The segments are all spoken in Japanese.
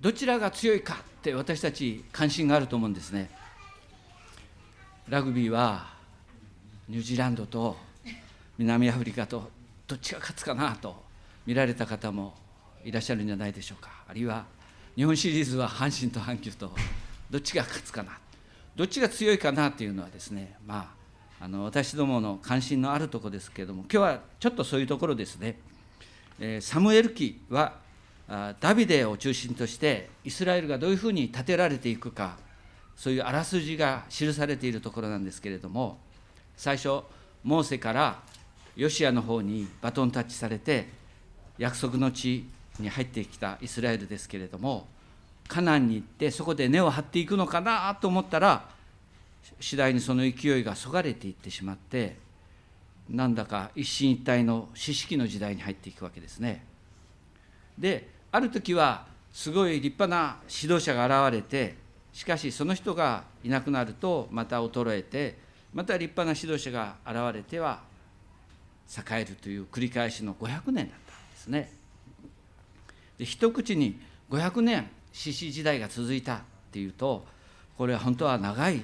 どちらが強いかって私たち関心があると思うんですね。ラグビーはニュージーランドと南アフリカとどっちが勝つかなと見られた方もいらっしゃるんじゃないでしょうか。あるいは日本シリーズは阪神と阪急とどっちが勝つかな。どっちが強いかなっていうのはですねまああの私どもの関心のあるところですけれども今日はちょっとそういうところですね、えー、サムエル記はダビデを中心としてイスラエルがどういうふうに建てられていくかそういうあらすじが記されているところなんですけれども最初モーセからヨシアの方にバトンタッチされて約束の地に入ってきたイスラエルですけれどもカナンに行ってそこで根を張っていくのかなと思ったら次第にその勢いがそがれていってしまってなんだか一進一退の知識の時代に入っていくわけですね。である時はすごい立派な指導者が現れてしかしその人がいなくなるとまた衰えてまた立派な指導者が現れては栄えるという繰り返しの500年だったんですね。で一口に500年獅子時代が続いたっていうとこれは本当は長い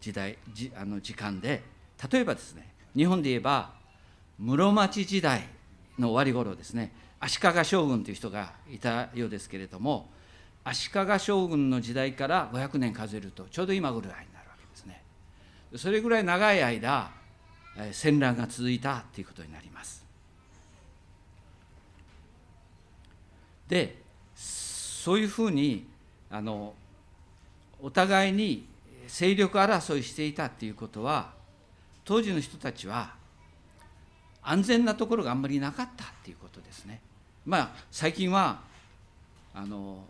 時代じあの時間で例えばですね日本で言えば室町時代の終わり頃ですね足利将軍という人がいたようですけれども足利将軍の時代から500年数えるとちょうど今ぐらいになるわけですねそれぐらい長い間戦乱が続いたということになりますでそういうふうにあのお互いに勢力争いしていたっていうことは当時の人たちは安全なところがあんまりなかったっていうことですね。まあ最近はあの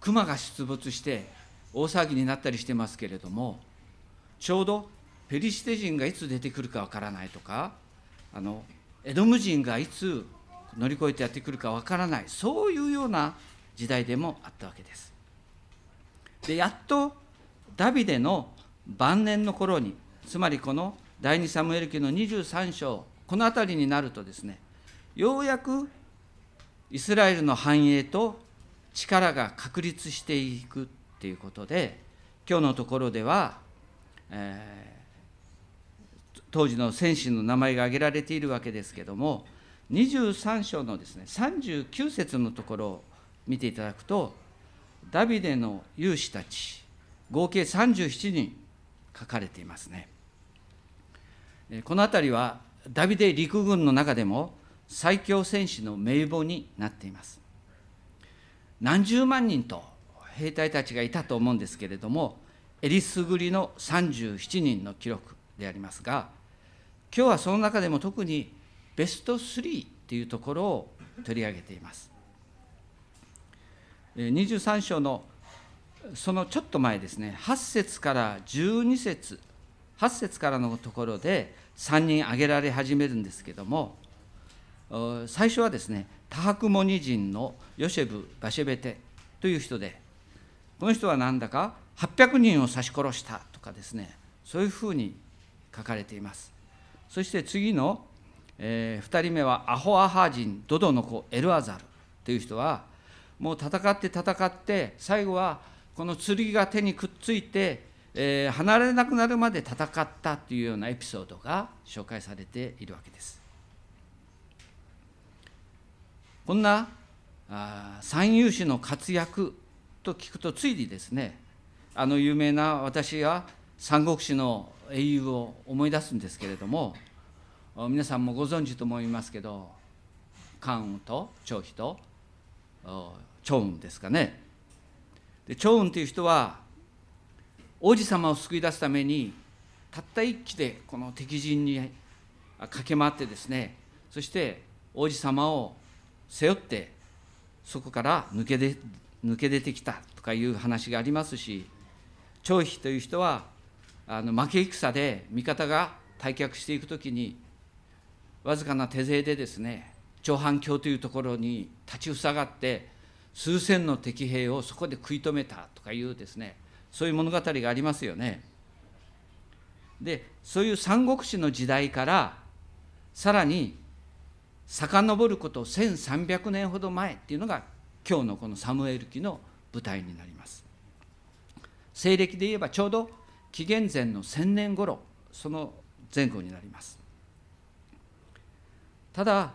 熊が出没して大騒ぎになったりしてますけれどもちょうどペリシテ人がいつ出てくるかわからないとかあのエドム人がいつ乗り越えてやってくるかわからないそういうような時代でもあったわけです。でやっとダビデの晩年の頃につまりこの第二サムエル記の23章この辺りになるとですねようやくイスラエルの繁栄と力が確立していくっていうことで今日のところでは、えー、当時の戦士の名前が挙げられているわけですけども23章のですね39節のところを見ていただくとダビデの勇士たち合計37人書かれていますね。この辺りはダビデ陸軍の中でも最強戦士の名簿になっています。何十万人と兵隊たちがいたと思うんですけれどもえりすぐりの37人の記録でありますが今日はその中でも特にベスト3というところを取り上げています。23章のそのちょっと前ですね8節から12節8節からのところで3人挙げられ始めるんですけども最初はですねタハクモニ人のヨシェブ・バシェベテという人でこの人は何だか800人を刺し殺したとかですねそういうふうに書かれていますそして次の、えー、2人目はアホアハ人ドドの子エルアザルという人はもう戦って戦って最後はこの剣が手にくっついて、えー、離れなくなるまで戦ったというようなエピソードが紹介されているわけです。こんなあ三遊士の活躍と聞くとついにですねあの有名な私が三国志の英雄を思い出すんですけれども皆さんもご存知と思いますけど関羽と張飛と趙雲ですかね。で趙雲という人は王子様を救い出すためにたった一騎でこの敵陣に駆け回ってですねそして王子様を背負ってそこから抜けで抜け出てきたとかいう話がありますし張飛という人はあの負け戦で味方が退却していく時にわずかな手勢でですね長反橋というところに立ちふさがって数千の敵兵をそこで食い止めたとかいうですねそういう物語がありますよね。でそういう三国志の時代からさらに遡ること1300年ほど前っていうのが今日のこのサムエル記の舞台になります。西暦で言えばちょうど紀元前の1000年頃その前後になります。ただ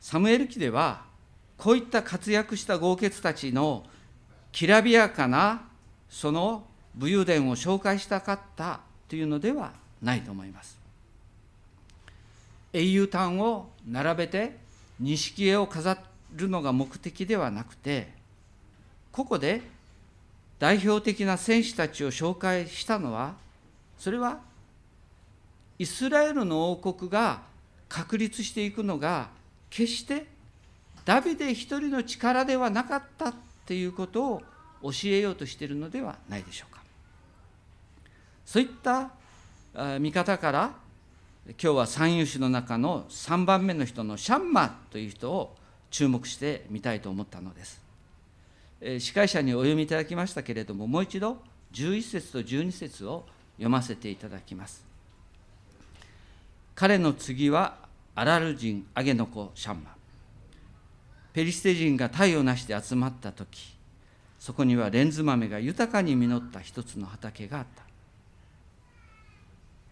サムエル記ではこういった活躍した豪傑たちのきらびやかなその武勇伝を紹介したかったというのではないと思います。英雄譚を並べて錦絵を飾るのが目的ではなくてここで代表的な戦士たちを紹介したのはそれはイスラエルの王国が確立していくのが決してダビデ一人の力ではなかったっていうことを教えようとしているのではないでしょうか。そういった見方から今日は三遊士の中の3番目の人のシャンマという人を注目してみたいと思ったのです。司会者にお読みいただきましたけれどももう一度11節と12節を読ませていただきます。彼の次はアラル人アゲの子シャンマ。ペリシテ人が体をなして集まった時そこにはレンズ豆が豊かに実った一つの畑があった。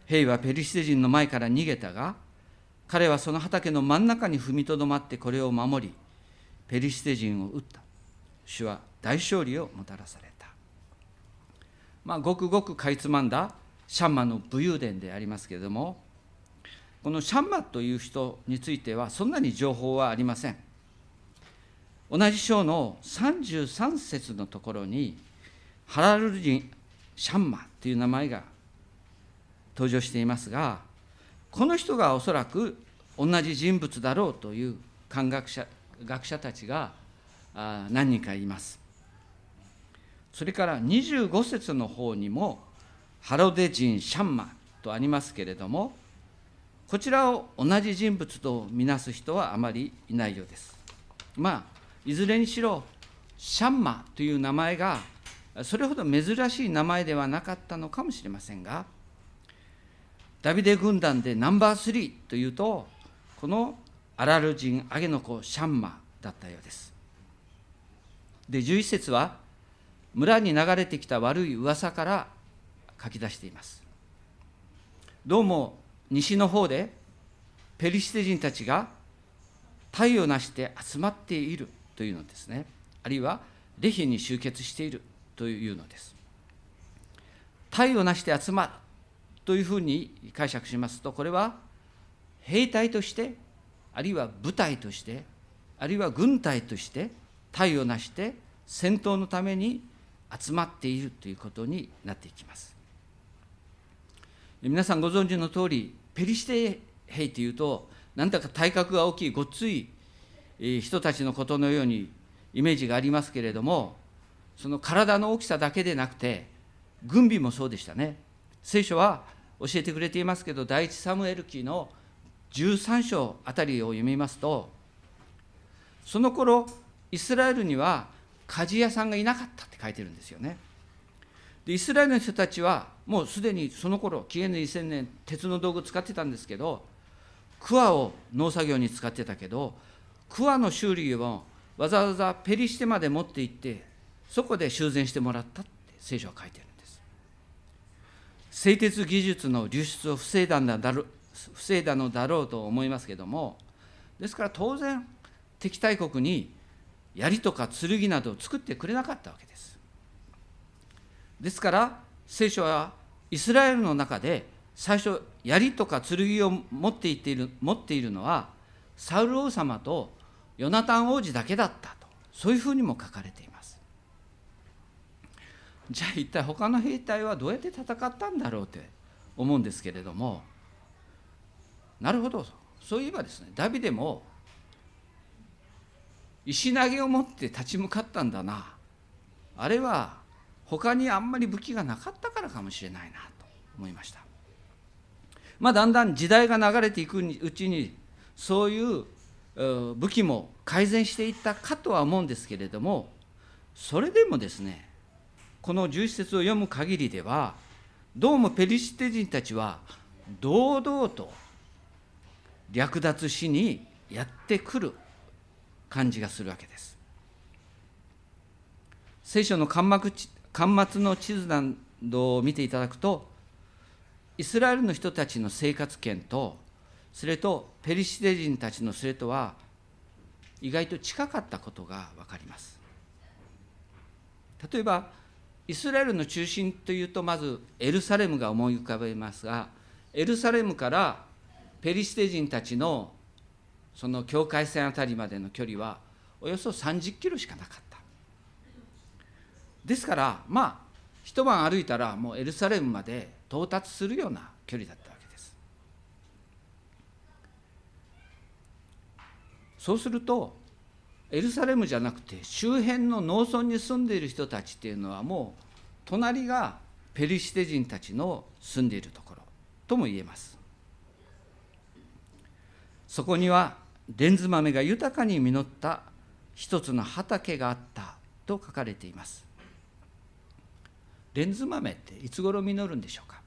兵はペリシテ人の前から逃げたが彼はその畑の真ん中に踏みとどまってこれを守りペリシテ人を撃った。主は大勝利をもたらされた。まあごくごくかいつまんだシャンマの武勇伝でありますけれどもこのシャンマという人についてはそんなに情報はありません。同じ章の33節のところにハラル人シャンマという名前が登場していますがこの人がおそらく同じ人物だろうという漢学者学者たちが何人かいます。それから25節の方にもハロデ人シャンマとありますけれどもこちらを同じ人物とみなす人はあまりいないようです。まあいずれにしろシャンマという名前がそれほど珍しい名前ではなかったのかもしれませんがダビデ軍団でナンバー3というとこのアラル人アゲの子シャンマだったようです。で11節は村に流れてきた悪い噂から書き出しています。どうも西の方でペリシテ人たちが体をなして集まっているというのですね。あるいはレヒに集結しているというのです。体をなして集まるというふうに解釈しますとこれは兵隊としてあるいは部隊としてあるいは軍隊として体をなして戦闘のために集まっているということになっていきます。皆さんご存知の通りペリシテ兵というとなんだか体格が大きいごっつい人たちのことのようにイメージがありますけれどもその体の大きさだけでなくて軍備もそうでしたね。聖書は教えてくれていますけど第一サムエル記の13章あたりを読みますとその頃イスラエルには鍛冶屋さんがいなかったって書いてるんですよね。でイスラエルの人たちはもうすでにその頃紀元の2000年鉄の道具使ってたんですけど桑を農作業に使ってたけど桑の修理をわざわざペリシテまで持って行ってそこで修繕してもらったって聖書は書いてる製鉄技術の流出を防いだんだろ防いだのだろうと思いますけどもですから当然敵対国に槍とか剣などを作ってくれなかったわけです。ですから聖書はイスラエルの中で最初槍とか剣を持っている持っているのはサウル王様とヨナタン王子だけだったとそういうふうにも書かれています。じゃあ一体他の兵隊はどうやって戦ったんだろうって思うんですけれども。なるほど。そういえばですねダビデも石投げを持って立ち向かったんだな。あれは他にあんまり武器がなかったからかもしれないなと思いました。まあだんだん時代が流れていくうちにそういう武器も改善していったかとは思うんですけれどもそれでもですねこの11節を読む限りではどうもペリシテ人たちは堂々と略奪しにやってくる感じがするわけです。聖書の巻末の地図などを見ていただくとイスラエルの人たちの生活圏とそれとペリシテ人たちのそれとは意外と近かったことが分かります。例えばイスラエルの中心というとまずエルサレムが思い浮かべますがエルサレムからペリシテ人たちのその境界線あたりまでの距離はおよそ30キロしかなかった。ですからまあ一晩歩いたらもうエルサレムまで到達するような距離だったわけです。そうするとエルサレムじゃなくて周辺の農村に住んでいる人たちっていうのはもう隣がペリシテ人たちの住んでいるところとも言えます。そこにはレンズ豆が豊かに実った一つの畑があったと書かれています。レンズ豆っていつ頃実るんでしょうか？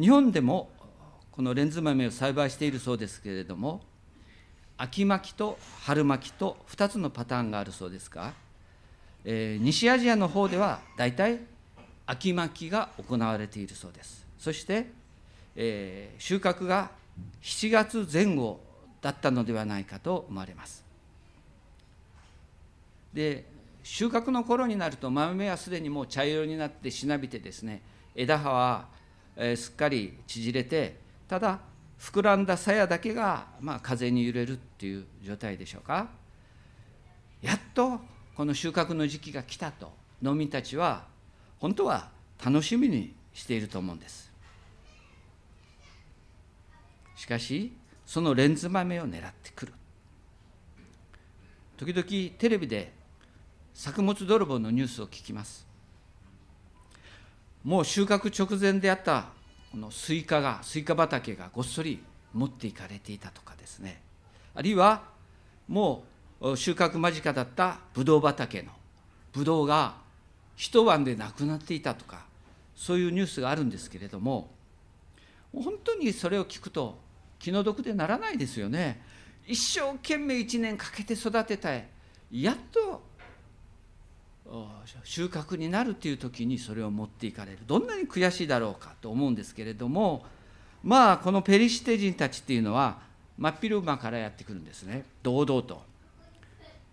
日本でもこのレンズ豆を栽培しているそうですけれども秋巻きと春巻きと2つのパターンがあるそうですが、えー、西アジアの方では大体秋巻きが行われているそうです。そして、えー、収穫が7月前後だったのではないかと思われます。で収穫の頃になると豆はすでにもう茶色になってしなびてですね枝葉は、えー、すっかり縮れてただ膨らんだ鞘だけが、まあ、風に揺れるっていう状態でしょうか。やっとこの収穫の時期が来たと農民たちは本当は楽しみにしていると思うんです。しかしそのレンズ豆を狙ってくる。時々テレビで作物泥棒のニュースを聞きます。もう収穫直前であったこのスイカがスイカ畑がごっそり持っていかれていたとかですね。あるいはもう収穫間近だったブドウ畑のブドウが一晩でなくなっていたとかそういうニュースがあるんですけれども本当にそれを聞くと気の毒でならないですよね。一生懸命一年かけて育てたい。やっと収穫になるという時にそれを持っていかれる。どんなに悔しいだろうかと思うんですけれどもまあこのペリシテ人たちっていうのは真っ昼間からやってくるんですね。堂々と。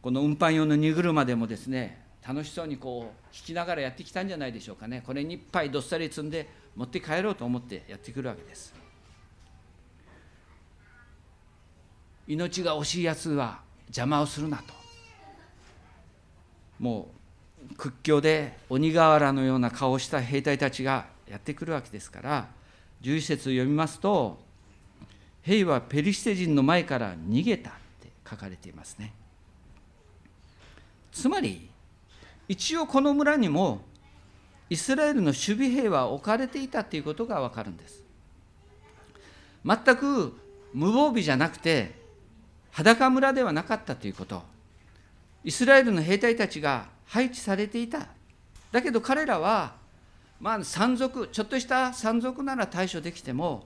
この運搬用の荷車でもですね楽しそうにこう引きながらやってきたんじゃないでしょうかね。これにいっぱいどっさり積んで持って帰ろうと思ってやってくるわけです。命が惜しいやつは邪魔をするなと。もう屈強で鬼瓦のような顔をした兵隊たちがやってくるわけですから11節を読みますと兵はペリシテ人の前から逃げたって書かれていますね。つまり一応この村にもイスラエルの守備兵は置かれていたということがわかるんです。全く無防備じゃなくて裸村ではなかったということ。イスラエルの兵隊たちが配置されていた。だけど彼らはまあ山賊ちょっとした山賊なら対処できても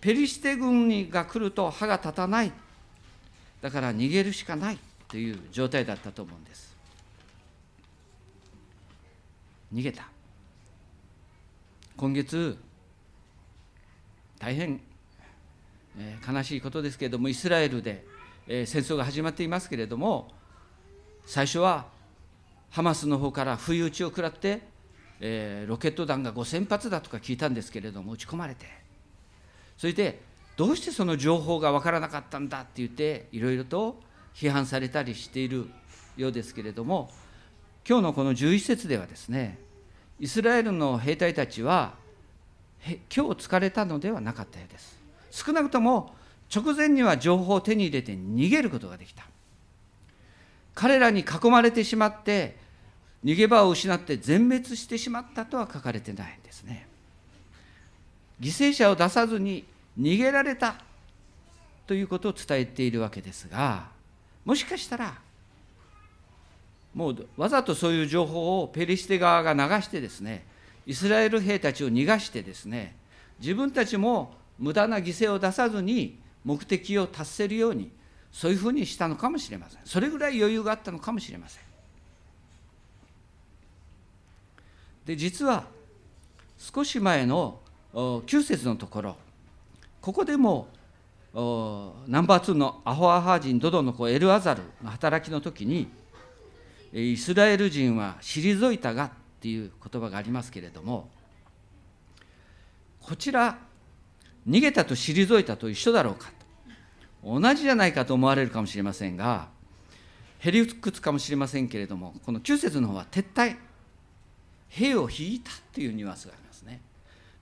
ペリシテ軍が来ると歯が立たない。だから逃げるしかない。という状態だったと思うんです。逃げた。今月大変、えー、悲しいことですけれどもイスラエルで、えー、戦争が始まっていますけれども最初はハマスの方から不意打ちを食らって、えー、ロケット弾が5000発だとか聞いたんですけれども撃ち込まれて。それでどうしてその情報が分からなかったんだって言っていろいろと批判されたりしているようですけれども今日のこの11節ではですねイスラエルの兵隊たちは今日疲れたのではなかったようです。少なくとも直前には情報を手に入れて逃げることができた。彼らに囲まれてしまって逃げ場を失って全滅してしまったとは書かれてないんですね。犠牲者を出さずに逃げられたということを伝えているわけですがもしかしたらもうわざとそういう情報をペリシテ側が流してですねイスラエル兵たちを逃がしてですね自分たちも無駄な犠牲を出さずに目的を達せるようにそういうふうにしたのかもしれません。それぐらい余裕があったのかもしれません。で実は少し前の9節のところここでもナンバー2のアホアハ人ドドの子エルアザルの働きの時にイスラエル人は退いたがっていう言葉がありますけれどもこちら逃げたと退いたと一緒だろうか。同じじゃないかと思われるかもしれませんがへりくつかもしれませんけれどもこの9節の方は撤退。兵を引いたっていうニュアンスがありますね。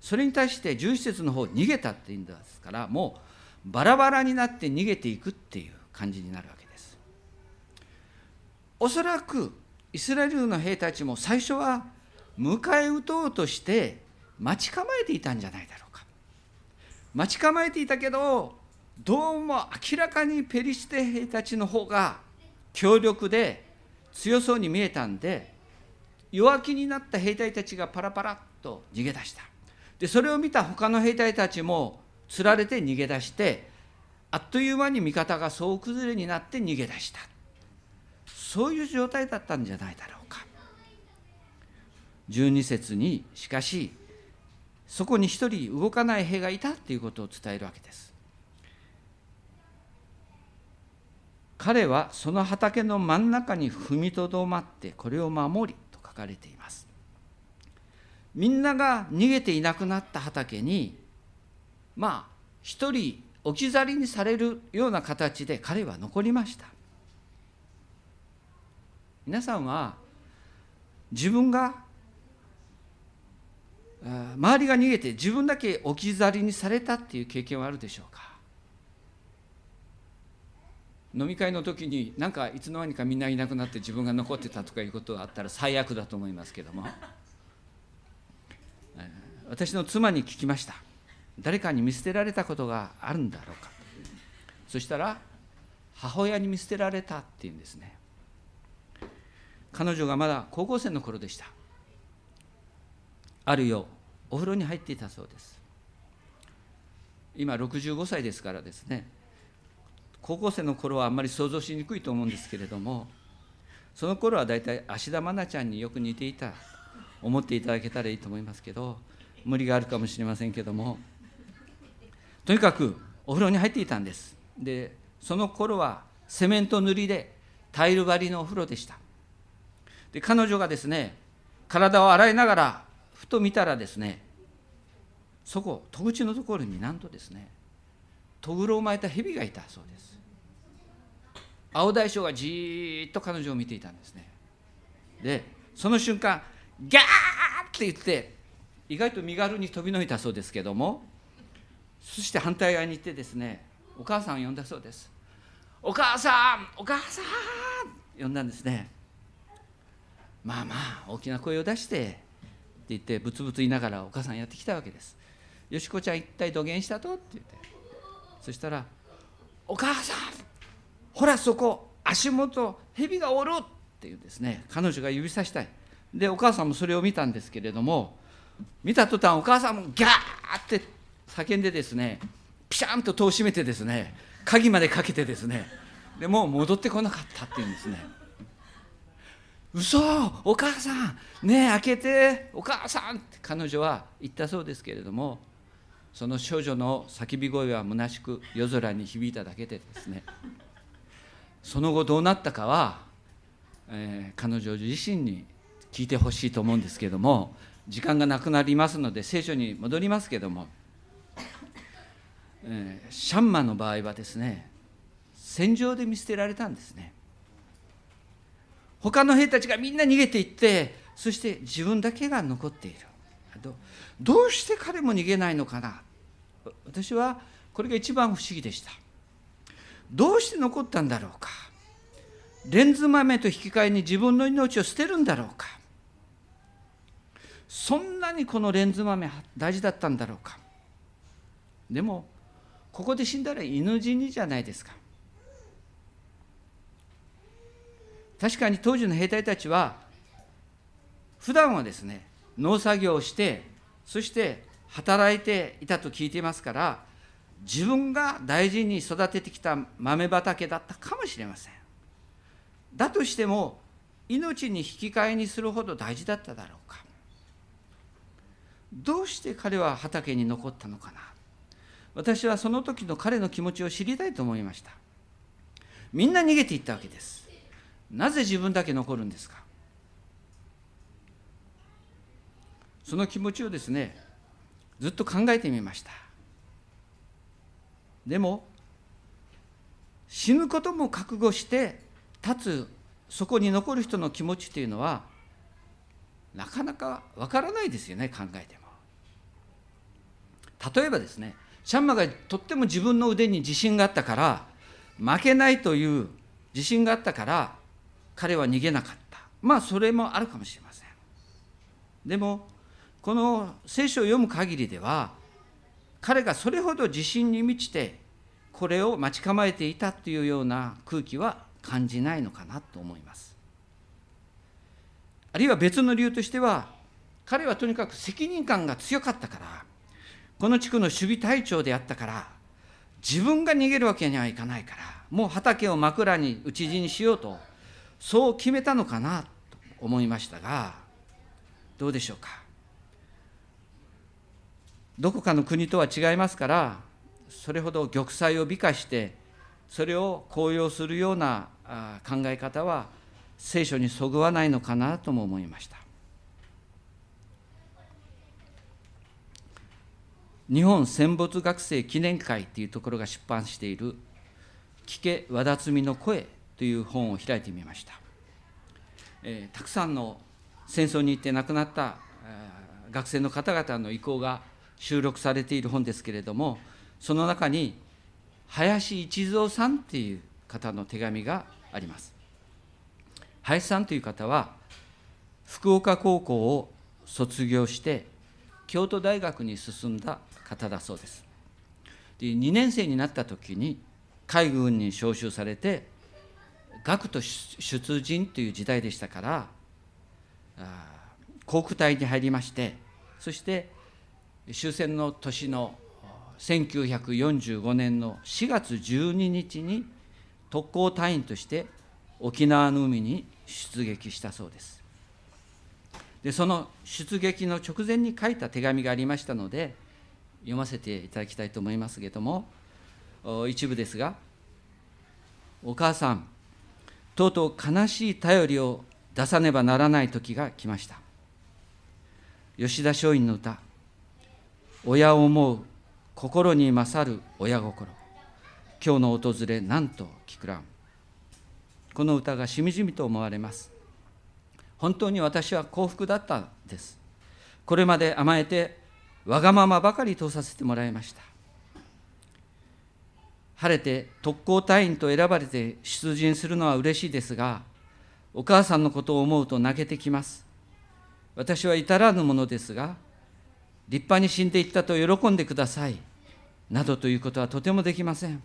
それに対して11節の方逃げたっていうんですからもうバラバラになって逃げていくっていう感じになるわけです。おそらくイスラエルの兵たちも最初は迎え撃とうとして待ち構えていたんじゃないだろうか。待ち構えていたけどどうも明らかにペリシテ兵たちの方が強力で強そうに見えたんで弱気になった兵隊たちがパラパラっと逃げ出した。でそれを見た他の兵隊たちもつられて逃げ出してあっという間に味方が総崩れになって逃げ出した。そういう状態だったんじゃないだろうか。12節にしかしそこに一人動かない兵がいたということを伝えるわけです。彼はその畑の真ん中に踏みとどまってこれを守りと書かれています。みんなが逃げていなくなった畑にまあ一人置き去りにされるような形で彼は残りました。皆さんは自分が周りが逃げて自分だけ置き去りにされたっていう経験はあるでしょうか？飲み会の時になんかいつの間にかみんないなくなって自分が残ってたとかいうことがあったら最悪だと思いますけども。私の妻に聞きました。誰かに見捨てられたことがあるんだろうか。そしたら母親に見捨てられたっていうんですね。彼女がまだ高校生の頃でした。ある夜お風呂に入っていたそうです。今65歳ですからですね。高校生の頃はあんまり想像しにくいと思うんですけれどもその頃は大体芦田愛菜ちゃんによく似ていた思っていただけたらいいと思いますけど無理があるかもしれませんけどもとにかくお風呂に入っていたんです。でその頃はセメント塗りでタイル張りのお風呂でした。で彼女がですね体を洗いながらふと見たらですねそこ戸口のところになんとですねとぐろを巻いた蛇がいたそうです。青大将がじーっと彼女を見ていたんですね。でその瞬間ギャーって言って意外と身軽に飛びのいたそうですけどもそして反対側に行ってですねお母さんを呼んだそうです。お母さんお母さん呼んだんですね。まあまあ大きな声を出してって言ってブツブツ言いながらお母さんやってきたわけです。よしこちゃん一体土下したと？って言って。そしたら「お母さんほらそこ足元蛇がおる!」って言うですね彼女が指さしたいでお母さんもそれを見たんですけれども見た途端お母さんもギャーって叫んでですねピシャンと戸を閉めてですね鍵までかけてですねでもう戻ってこなかったっていうんですね嘘お母さんねえ開けてお母さんって彼女は言ったそうですけれどもその少女の叫び声は虚しく夜空に響いただけでですね。その後どうなったかは、えー、彼女自身に聞いてほしいと思うんですけども時間がなくなりますので聖書に戻りますけども、えー、シャンマの場合はですね戦場で見捨てられたんですね。他の兵たちがみんな逃げていってそして自分だけが残っている。どうして彼も逃げないのかな？私はこれが一番不思議でした。どうして残ったんだろうか？レンズ豆と引き換えに自分の命を捨てるんだろうか？そんなにこのレンズ豆大事だったんだろうか？でもここで死んだら犬死にじゃないですか。確かに当時の兵隊たちは普段はですね農作業をしてそして働いていたと聞いていますから自分が大事に育ててきた豆畑だったかもしれません。だとしても命に引き換えにするほど大事だっただろうか。どうして彼は畑に残ったのかな。私はその時の彼の気持ちを知りたいと思いました。みんな逃げていったわけです。なぜ自分だけ残るんですか。その気持ちをですねずっと考えてみました。でも死ぬことも覚悟して立つそこに残る人の気持ちというのはなかなかわからないですよね考えても。例えばですねシャンマがとっても自分の腕に自信があったから負けないという自信があったから彼は逃げなかった。まあそれもあるかもしれません。でもこの聖書を読む限りでは彼がそれほど自信に満ちてこれを待ち構えていたというような空気は感じないのかなと思います。あるいは別の理由としては彼はとにかく責任感が強かったからこの地区の守備隊長であったから自分が逃げるわけにはいかないからもう畑を枕に討ち死にしようとそう決めたのかなと思いましたがどうでしょうか？どこかの国とは違いますからそれほど玉砕を美化してそれを高揚するような考え方は聖書にそぐわないのかなとも思いました。日本戦没学生記念会というところが出版している「聞け和田摘の声」という本を開いてみました、えー、たくさんの戦争に行って亡くなった、学生の方々の意向が収録されている本ですけれどもその中に林一三さんっていう方の手紙があります。林さんという方は福岡高校を卒業して京都大学に進んだ方だそうです。で2年生になった時に海軍に召集されて学徒出陣という時代でしたから航空隊に入りましてそして終戦の年の1945年の4月12日に特攻隊員として沖縄の海に出撃したそうです。でその出撃の直前に書いた手紙がありましたので読ませていただきたいと思いますけれども一部ですが「お母さんとうとう悲しい頼りを出さねばならない時が来ました」吉田松陰の歌「親を思う心に勝る親心。今日の訪れなんと聞くらん」この歌がしみじみと思われます。本当に私は幸福だったです。これまで甘えてわがままばかり通させてもらいました。晴れて特攻隊員と選ばれて出陣するのは嬉しいですがお母さんのことを思うと泣けてきます。私は至らぬものですが立派に死んでいったと喜んでください。などということはとてもできません。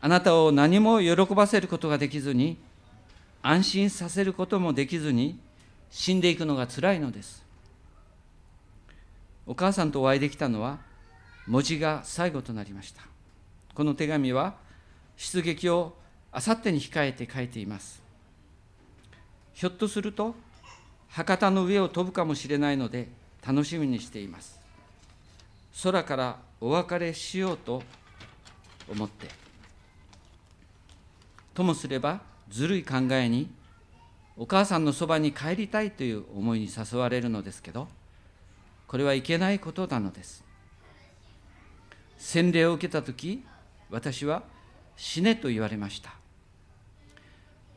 あなたを何も喜ばせることができずに安心させることもできずに死んでいくのがつらいのです。お母さんとお会いできたのは文字が最後となりました。この手紙は出撃をあさってに控えて書いています。ひょっとすると博多の上を飛ぶかもしれないので楽しみにしています。空からお別れしようと思って。ともすればずるい考えにお母さんのそばに帰りたいという思いに誘われるのですけどこれはいけないことなのです。洗礼を受けた時私は死ねと言われました。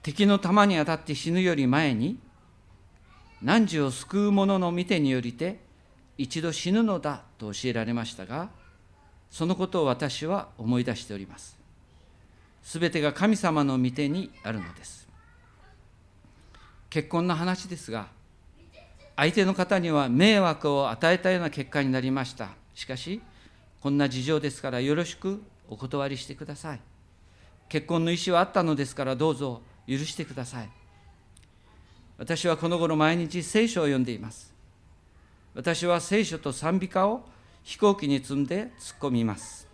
敵の弾に当たって死ぬより前に汝を救う者の見てによりて一度死ぬのだと教えられましたがそのことを私は思い出しております。すべてが神様の御手にあるのです。結婚の話ですが相手の方には迷惑を与えたような結果になりました。しかしこんな事情ですからよろしくお断りしてください。結婚の意思はあったのですからどうぞ許してください。私はこの頃毎日聖書を読んでいます。私は聖書と賛美歌を飛行機に積んで突っ込みます。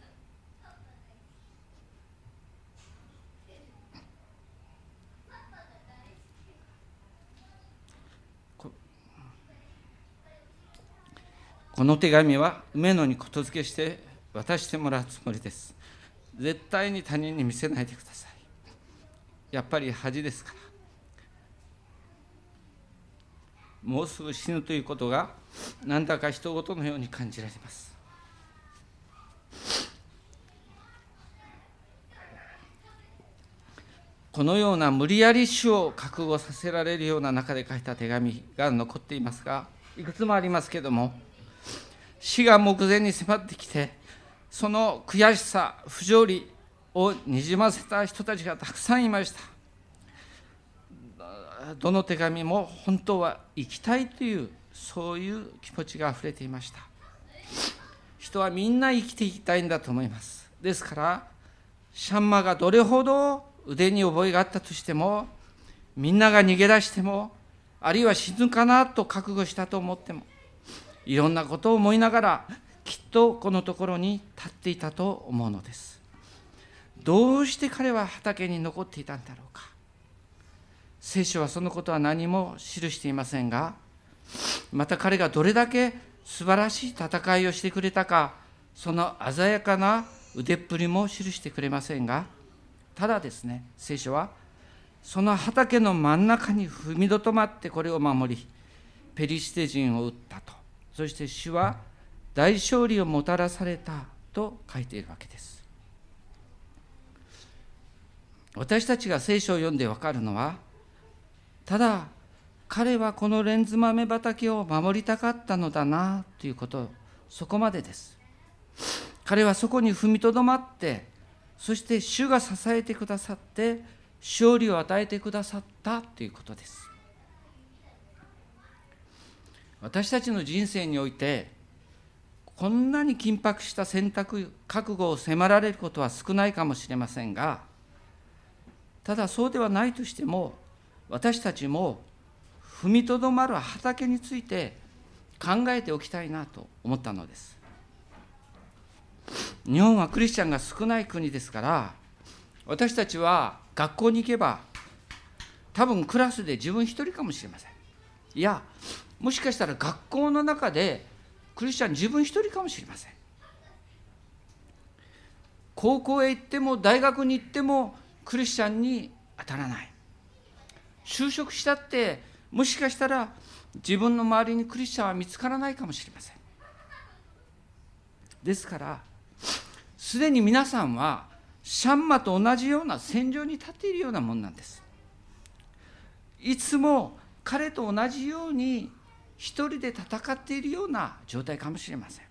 この手紙は梅野にことづけして渡してもらうつもりです。絶対に他人に見せないでください。やっぱり恥ですから。もうすぐ死ぬということがなんだか人事のように感じられます。このような無理やり死を覚悟させられるような中で書いた手紙が残っていますがいくつもありますけれども死が目前に迫ってきてその悔しさ不条理をにじませた人たちがたくさんいました。どの手紙も本当は生きたいというそういう気持ちがあふれていました。人はみんな生きていきたいんだと思います。ですからシャンマがどれほど腕に覚えがあったとしてもみんなが逃げ出してもあるいは死ぬかなと覚悟したと思ってもいろんなことを思いながらきっとこのところに立っていたと思うのです。どうして彼は畑に残っていたんだろうか。聖書はそのことは何も記していませんがまた彼がどれだけ素晴らしい戦いをしてくれたかその鮮やかな腕っぷりも記してくれませんがただですね聖書はその畑の真ん中に踏みとどまってこれを守りペリシテ人を撃ったと。そして主は大勝利をもたらされたと書いているわけです。私たちが聖書を読んで分かるのはただ彼はこのレンズ豆畑を守りたかったのだなということそこまでです。彼はそこに踏みとどまってそして主が支えてくださって勝利を与えてくださったということです。私たちの人生においてこんなに緊迫した選択覚悟を迫られることは少ないかもしれませんがただそうではないとしても私たちも踏みとどまる畑について考えておきたいなと思ったのです。日本はクリスチャンが少ない国ですから私たちは学校に行けば多分クラスで自分一人かもしれません。いやもしかしたら学校の中でクリスチャン自分一人かもしれません。高校へ行っても大学に行ってもクリスチャンに当たらない。就職したってもしかしたら自分の周りにクリスチャンは見つからないかもしれません。ですからすでに皆さんはシャンマと同じような戦場に立っているようなもんなんです。いつも彼と同じように一人で戦っているような状態かもしれません。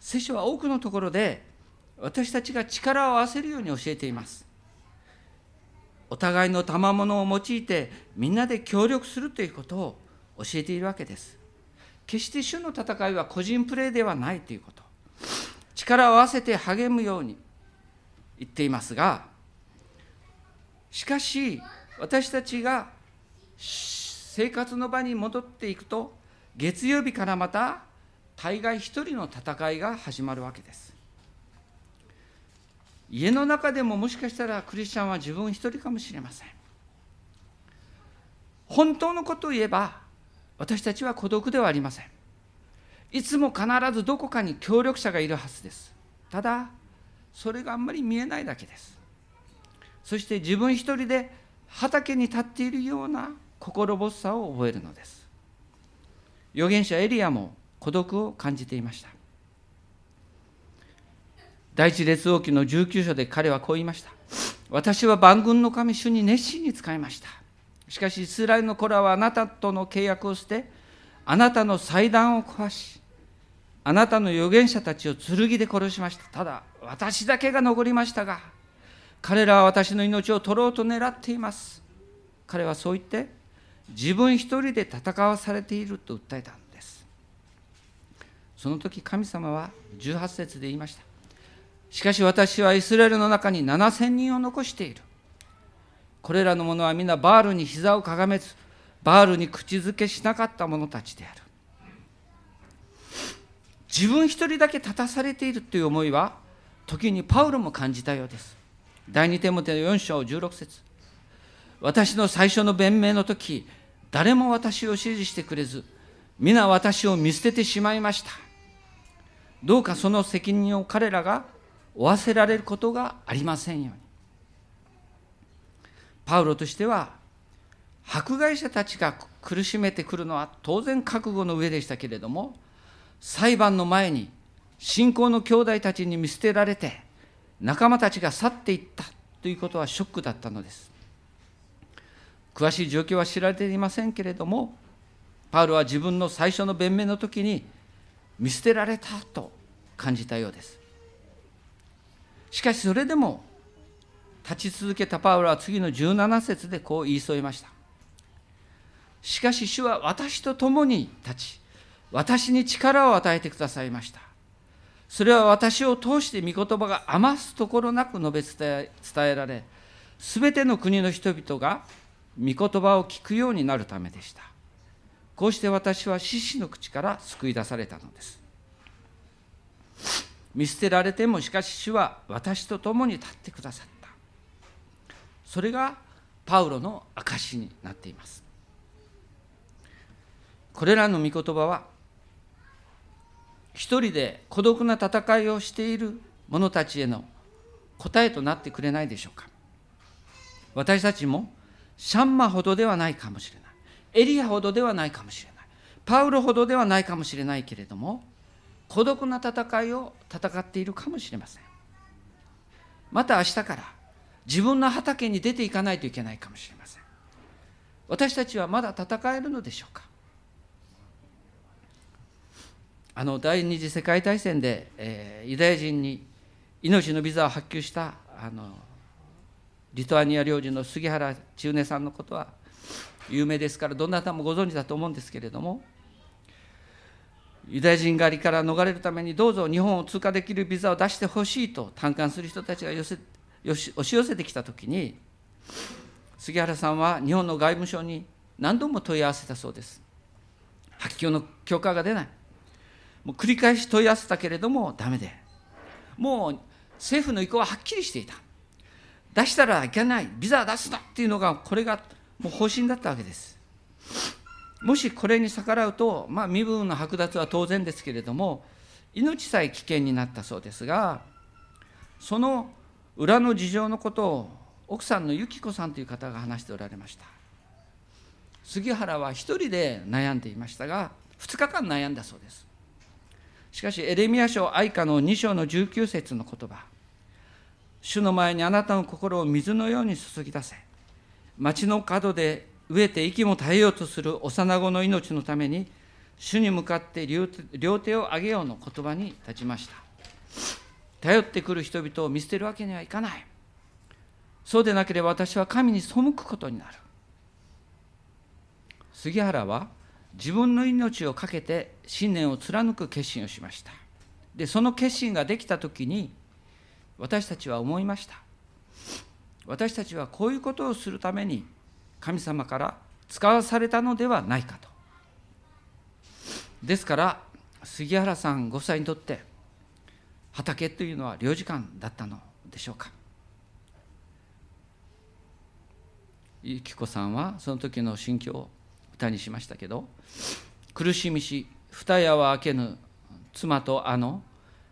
聖書は多くのところで私たちが力を合わせるように教えています。お互いの賜物を用いてみんなで協力するということを教えているわけです。決して主の戦いは個人プレーではないということ。力を合わせて励むように言っていますがしかし私たちが生活の場に戻っていくと月曜日からまた大概一人の戦いが始まるわけです。家の中でももしかしたらクリスチャンは自分一人かもしれません。本当のことを言えば私たちは孤独ではありません。いつも必ずどこかに協力者がいるはずです。ただそれがあんまり見えないだけです。そして自分一人で畑に立っているような心細さを覚えるのです。預言者エリアも孤独を感じていました。第一列王記の19章で彼はこう言いました。私は万軍の神主に熱心に使いました。しかしイスラエルの子らはあなたとの契約をしてあなたの祭壇を壊しあなたの預言者たちを剣で殺しました。ただ私だけが残りましたが彼らは私の命を取ろうと狙っています。彼はそう言って自分一人で戦わされていると訴えたんです。その時神様は18節で言いました。しかし私はイスラエルの中に7000人を残している。これらの者は皆バールに膝をかがめずバールに口づけしなかった者たちである。自分一人だけ立たされているという思いは時にパウロも感じたようです。第二手モテの4章16節。私の最初の弁明の時誰も私を支持してくれず皆私を見捨ててしまいました。どうかその責任を彼らが負わせられることがありませんように。パウロとしては迫害者たちが苦しめてくるのは当然覚悟の上でしたけれども裁判の前に信仰の兄弟たちに見捨てられて仲間たちが去っていったということはショックだったのです。詳しい状況は知られていませんけれどもパウロは自分の最初の弁明の時に見捨てられたと感じたようです。しかしそれでも立ち続けたパウロは次の17節でこう言い添えました。しかし主は私と共に立ち私に力を与えてくださいました。それは私を通して御言葉が余すところなく述べ伝えられすべての国の人々が御言葉を聞くようになるためでした。こうして私は獅子の口から救い出されたのです。見捨てられてもしかし主は私と共に立ってくださった。それがパウロの証しになっています。これらの御言葉は一人で孤独な戦いをしている者たちへの答えとなってくれないでしょうか。私たちもシャンマほどではないかもしれない。エリアほどではないかもしれない。パウロほどではないかもしれないけれども孤独な戦いを戦っているかもしれません。また明日から自分の畑に出ていかないといけないかもしれません。私たちはまだ戦えるのでしょうか。あの第二次世界大戦で、えー、ユダヤ人に命のビザを発給したあのリトアニア領事の杉原千畝さんのことは有名ですからどなたもご存知だと思うんですけれどもユダヤ人狩りから逃れるためにどうぞ日本を通過できるビザを出してほしいと嘆願する人たちが寄せよし押し寄せてきた時に杉原さんは日本の外務省に何度も問い合わせたそうです。発給の許可が出ない。もう繰り返し問い合わせたけれどもダメで。もう政府の意向ははっきりしていた。出したらいけない。ビザ出すなっていうのがこれがもう方針だったわけです。もしこれに逆らうと、まあ、身分の剥奪は当然ですけれども命さえ危険になったそうですがその裏の事情のことを奥さんの由紀子さんという方が話しておられました。杉原は一人で悩んでいましたが2日間悩んだそうです。しかしエレミア書愛歌の2章の19節の言葉主の前にあなたの心を水のように注ぎ出せ。町の角で飢えて息も絶えようとする幼子の命のために主に向かって両手を上げようの言葉に立ちました。頼ってくる人々を見捨てるわけにはいかない。そうでなければ私は神に背くことになる。杉原は自分の命を懸けて信念を貫く決心をしました。でその決心ができた時に私たちは思いました。私たちはこういうことをするために神様から使わされたのではないかと。ですから杉原さんご夫妻にとって畑というのは領事館だったのでしょうか。ゆき子さんはその時の心境を歌にしましたけど苦しみし二夜は明けぬ妻とあの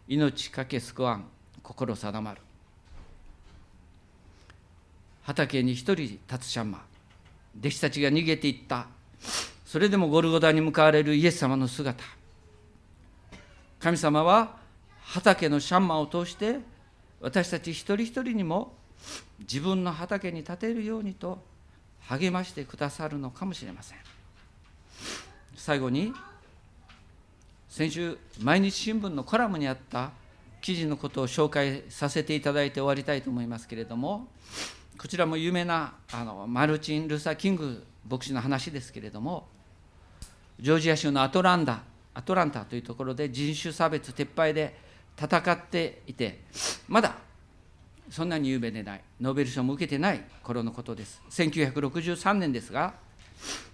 命かけ救わん心定まる。畑に一人立つシャンマ弟子たちが逃げていった。それでもゴルゴダに向かわれるイエス様の姿。神様は畑のシャンマを通して私たち一人一人にも自分の畑に立てるようにと励ましてくださるのかもしれません。最後に先週毎日新聞のコラムにあった記事のことを紹介させていただいて終わりたいと思いますけれどもこちらも有名なあのマルチン・ルーサー・キング牧師の話ですけれどもジョージア州のアトランダアトランタというところで人種差別撤廃で戦っていてまだそんなに有名でないノーベル賞も受けてない頃のことです。1963年ですが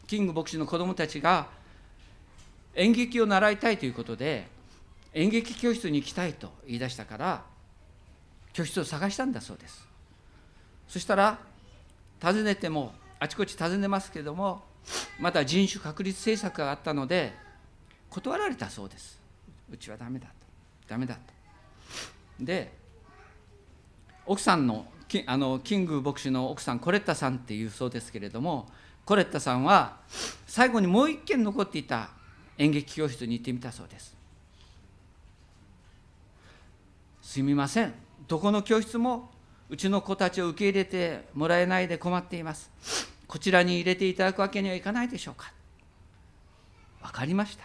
キング牧師の子どもたちが演劇を習いたいということで演劇教室に行きたいと言い出したから教室を探したんだそうです。そしたら訪ねてもあちこち訪ねますけれどもまた人種確立政策があったので断られたそうです。うちはダメだと。ダメだと。で奥さんのあのキング牧師の奥さんコレッタさんっていうそうですけれどもコレッタさんは最後にもう一軒残っていた演劇教室に行ってみたそうです。すみません。どこの教室もうちの子たちを受け入れてもらえないで困っています。こちらに入れていただくわけにはいかないでしょうか。分かりました。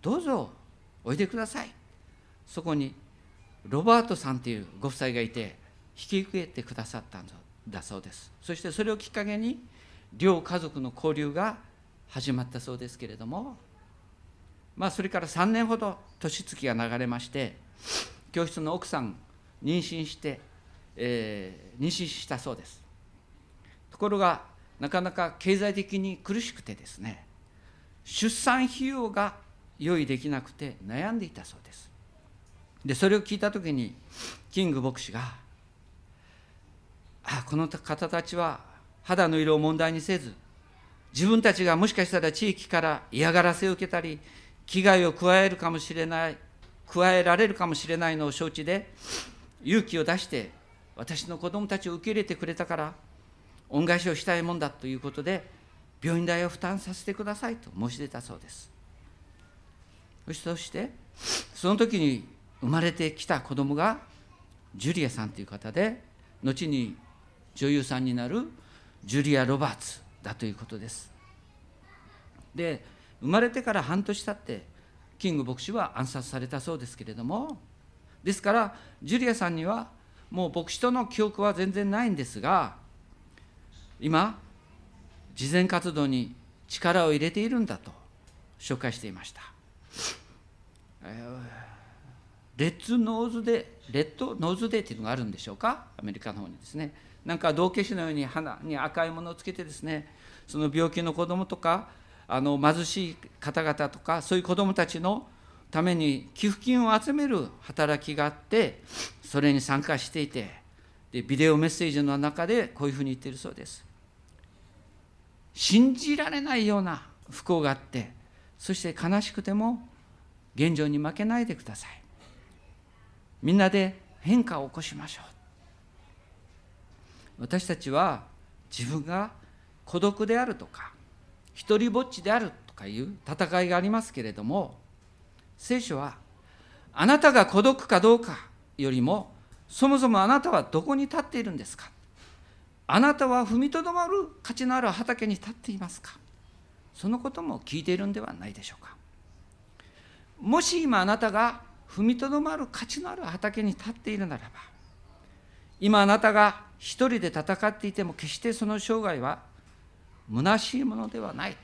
どうぞおいでください。そこにロバートさんというご夫妻がいて引き受けてくださったんだそうです。そしてそれをきっかけに両家族の交流が始まったそうですけれども。まあそれから3年ほど年月が流れまして教室の奥さん妊娠して、えー、妊娠したそうです。ところがなかなか経済的に苦しくてですね出産費用が用意できなくて悩んでいたそうです。でそれを聞いた時にキング牧師があこの方たちは肌の色を問題にせず自分たちがもしかしたら地域から嫌がらせを受けたり危害を加えるかもしれない加えられるかもしれないのを承知で勇気を出して私の子供たちを受け入れてくれたから恩返しをしたいもんだということで病院代を負担させてくださいと申し出たそうです。そしてその時に生まれてきた子供がジュリアさんという方で後に女優さんになるジュリア・ロバーツだということです。で生まれてから半年経ってキング牧師は暗殺されたそうですけれどもですからジュリアさんにはもう牧師との記憶は全然ないんですが今慈善活動に力を入れているんだと紹介していました。 Red Nose Day、Red Nose Day っていうのがあるんでしょうか？アメリカの方にですねなんか道化師のように鼻に赤いものをつけてですねその病気の子どもとかあの貧しい方々とかそういう子どもたちのために寄付金を集める働きがあってそれに参加していてでビデオメッセージの中でこういうふうに言っているそうです。信じられないような不幸があってそして悲しくても現状に負けないでください。みんなで変化を起こしましょう。私たちは自分が孤独であるとか一りぼっちであるとかいう戦いがありますけれども聖書はあなたが孤独かどうかよりもそもそもあなたはどこに立っているんですか？あなたは踏みとどまる価値のある畑に立っていますか？そのことも聞いているんではないでしょうか。もし今あなたが踏みとどまる価値のある畑に立っているならば今あなたが一人で戦っていても決してその生涯は虚しいものではない。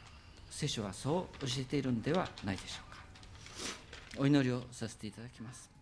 聖書はそう教えているんではないでしょうお祈りをさせていただきます。